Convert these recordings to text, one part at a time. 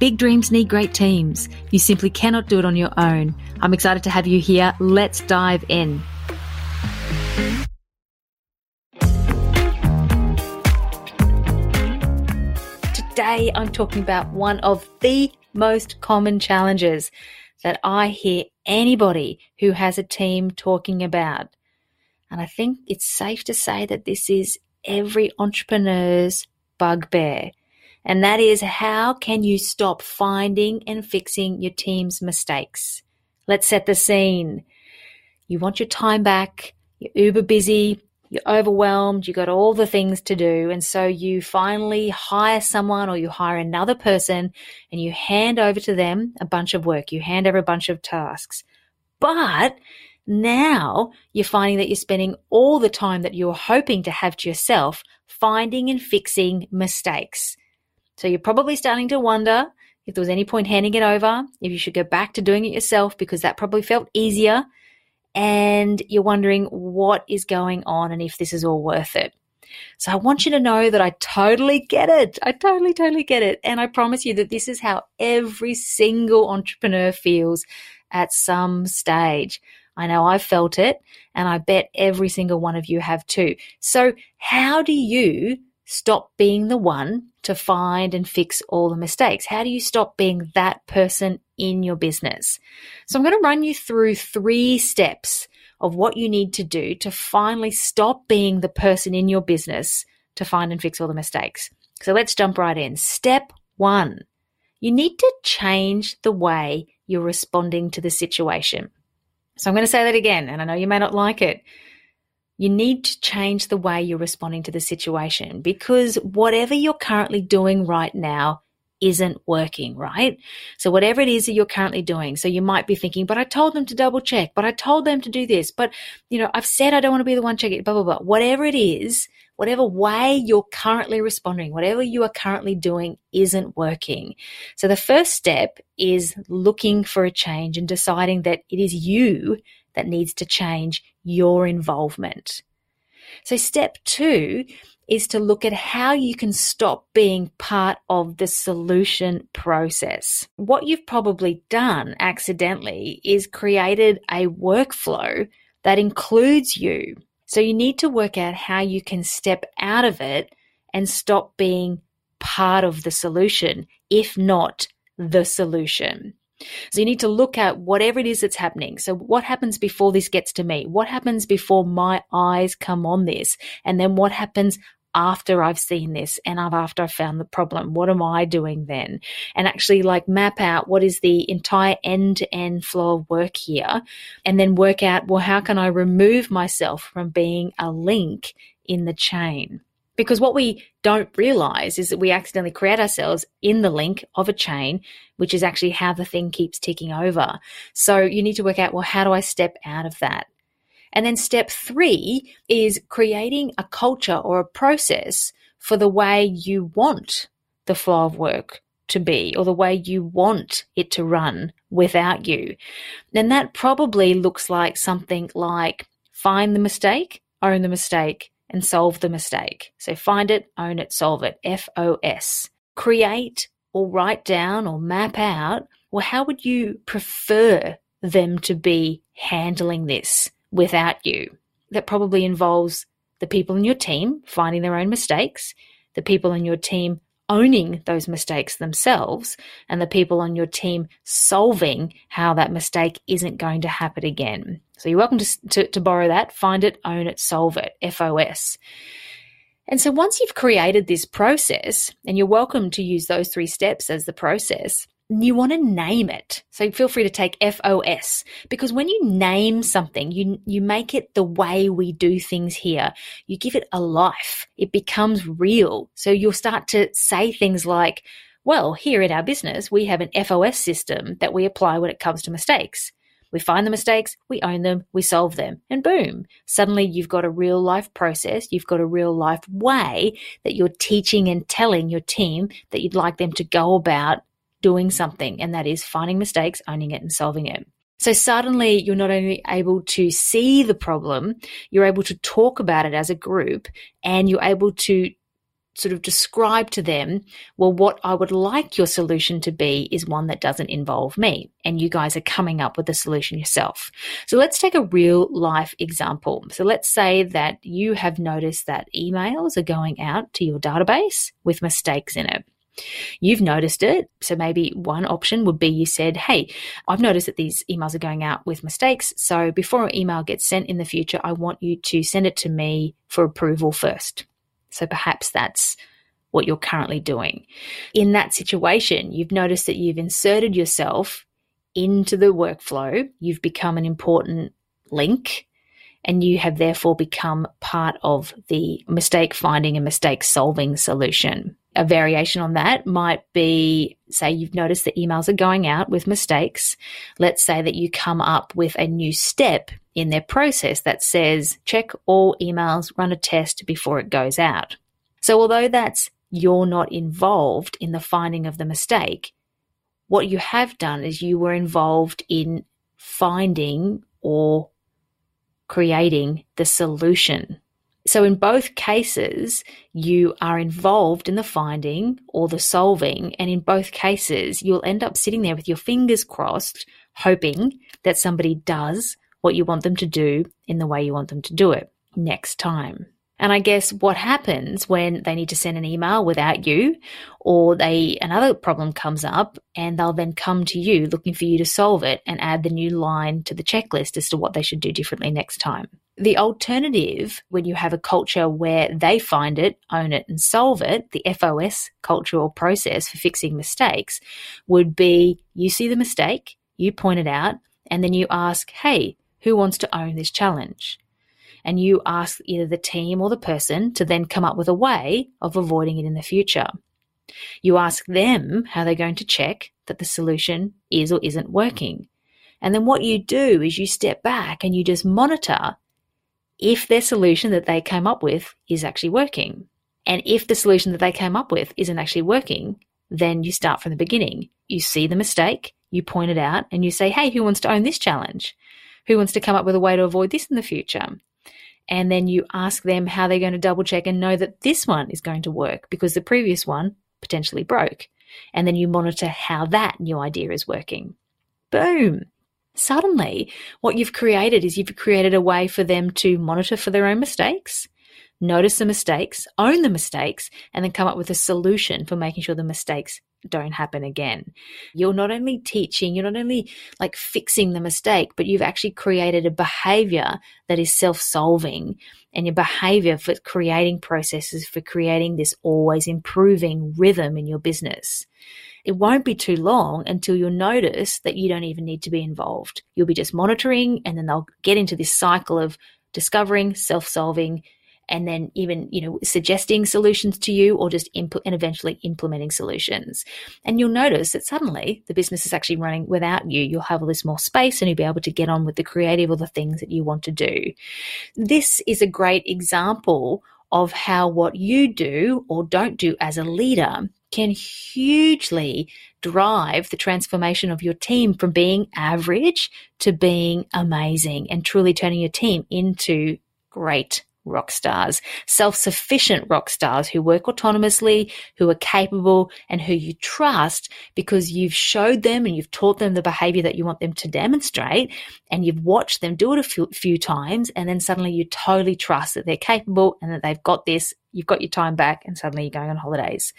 Big dreams need great teams. You simply cannot do it on your own. I'm excited to have you here. Let's dive in. Today, I'm talking about one of the most common challenges that I hear anybody who has a team talking about. And I think it's safe to say that this is every entrepreneur's bugbear. And that is how can you stop finding and fixing your team's mistakes? Let's set the scene. You want your time back. You're uber busy. You're overwhelmed. You got all the things to do. And so you finally hire someone or you hire another person and you hand over to them a bunch of work. You hand over a bunch of tasks. But now you're finding that you're spending all the time that you're hoping to have to yourself finding and fixing mistakes. So you're probably starting to wonder if there was any point handing it over, if you should go back to doing it yourself because that probably felt easier. And you're wondering what is going on and if this is all worth it. So I want you to know that I totally get it. I totally, totally get it. And I promise you that this is how every single entrepreneur feels at some stage. I know I've felt it and I bet every single one of you have too. So how do you stop being the one to find and fix all the mistakes? How do you stop being that person in your business? So I'm going to run you through three steps of what you need to do to finally stop being the person in your business to find and fix all the mistakes. So let's jump right in. Step one, you need to change the way you're responding to the situation. So I'm going to say that again, and I know you may not like it you need to change the way you're responding to the situation because whatever you're currently doing right now isn't working, right? So whatever it is that you're currently doing. So you might be thinking, but I told them to double check, but I told them to do this, but you know, I've said I don't want to be the one checking, blah, blah, blah. Whatever it is, whatever way you're currently responding, whatever you are currently doing isn't working. So the first step is looking for a change and deciding that it is you that needs to change your involvement. So, step two is to look at how you can stop being part of the solution process. What you've probably done accidentally is created a workflow that includes you. So, you need to work out how you can step out of it and stop being part of the solution, if not the solution. So you need to look at whatever it is that's happening. So what happens before this gets to me? What happens before my eyes come on this? And then what happens after I've seen this and after I've found the problem? What am I doing then? And actually like map out what is the entire end to end flow of work here and then work out, well, how can I remove myself from being a link in the chain? Because what we don't realize is that we accidentally create ourselves in the link of a chain, which is actually how the thing keeps ticking over. So you need to work out, well, how do I step out of that? And then step three is creating a culture or a process for the way you want the flow of work to be or the way you want it to run without you. And that probably looks like something like find the mistake, own the mistake, and solve the mistake. So find it, own it, solve it. F O S. Create or write down or map out, well, how would you prefer them to be handling this without you? That probably involves the people in your team finding their own mistakes, the people in your team owning those mistakes themselves, and the people on your team solving how that mistake isn't going to happen again. So you're welcome to, to, to borrow that, find it, own it, solve it, FOS. And so once you've created this process, and you're welcome to use those three steps as the process, you want to name it. So feel free to take FOS because when you name something, you, you make it the way we do things here. You give it a life. It becomes real. So you'll start to say things like, well, here in our business, we have an FOS system that we apply when it comes to mistakes. We find the mistakes, we own them, we solve them, and boom, suddenly you've got a real life process, you've got a real life way that you're teaching and telling your team that you'd like them to go about doing something, and that is finding mistakes, owning it, and solving it. So suddenly you're not only able to see the problem, you're able to talk about it as a group and you're able to sort of describe to them, well, what I would like your solution to be is one that doesn't involve me. And you guys are coming up with the solution yourself. So let's take a real life example. So let's say that you have noticed that emails are going out to your database with mistakes in it. You've noticed it. So maybe one option would be you said, Hey, I've noticed that these emails are going out with mistakes. So before an email gets sent in the future, I want you to send it to me for approval first. So perhaps that's what you're currently doing. In that situation, you've noticed that you've inserted yourself into the workflow. You've become an important link and you have therefore become part of the mistake finding and mistake solving solution. A variation on that might be say you've noticed that emails are going out with mistakes. Let's say that you come up with a new step in their process that says check all emails, run a test before it goes out. So although that's you're not involved in the finding of the mistake, what you have done is you were involved in finding or creating the solution. So, in both cases, you are involved in the finding or the solving. And in both cases, you'll end up sitting there with your fingers crossed, hoping that somebody does what you want them to do in the way you want them to do it next time. And I guess what happens when they need to send an email without you or they another problem comes up and they'll then come to you looking for you to solve it and add the new line to the checklist as to what they should do differently next time. The alternative when you have a culture where they find it, own it and solve it, the FOS cultural process for fixing mistakes would be you see the mistake, you point it out and then you ask, "Hey, who wants to own this challenge?" and you ask either the team or the person to then come up with a way of avoiding it in the future. You ask them how they're going to check that the solution is or isn't working. And then what you do is you step back and you just monitor if their solution that they came up with is actually working. And if the solution that they came up with isn't actually working, then you start from the beginning. You see the mistake, you point it out, and you say, hey, who wants to own this challenge? Who wants to come up with a way to avoid this in the future? and then you ask them how they're going to double check and know that this one is going to work because the previous one potentially broke. And then you monitor how that new idea is working. Boom. Suddenly, what you've created is you've created a way for them to monitor for their own mistakes, notice the mistakes, own the mistakes, and then come up with a solution for making sure the mistakes don't happen again. You're not only teaching, you're not only like fixing the mistake, but you've actually created a behavior that is self solving and your behavior for creating processes, for creating this always improving rhythm in your business. It won't be too long until you'll notice that you don't even need to be involved. You'll be just monitoring and then they'll get into this cycle of discovering, self solving, and then even, you know, suggesting solutions to you or just input and eventually implementing solutions. And you'll notice that suddenly the business is actually running without you. You'll have all this more space and you'll be able to get on with the creative or the things that you want to do. This is a great example of how what you do or don't do as a leader can hugely drive the transformation of your team from being average to being amazing and truly turning your team into great rock stars, self sufficient rock stars who work autonomously, who are capable, and who you trust because you've showed them and you've taught them the behavior that you want them to demonstrate, and you've watched them do it a few, few times, and then suddenly you totally trust that they're capable and that they've got this. You've got your time back, and suddenly you're going on holidays.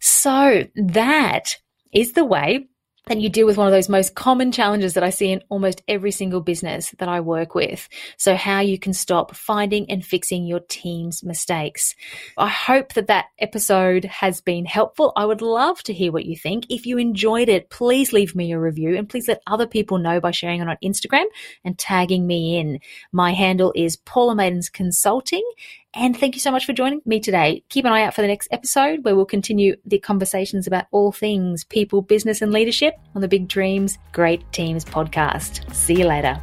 So that is the way then you deal with one of those most common challenges that I see in almost every single business that I work with. So how you can stop finding and fixing your team's mistakes. I hope that that episode has been helpful. I would love to hear what you think. If you enjoyed it, please leave me a review and please let other people know by sharing it on Instagram and tagging me in. My handle is Paula Maidens Consulting And thank you so much for joining me today. Keep an eye out for the next episode where we'll continue the conversations about all things people, business, and leadership on the Big Dreams, Great Teams podcast. See you later.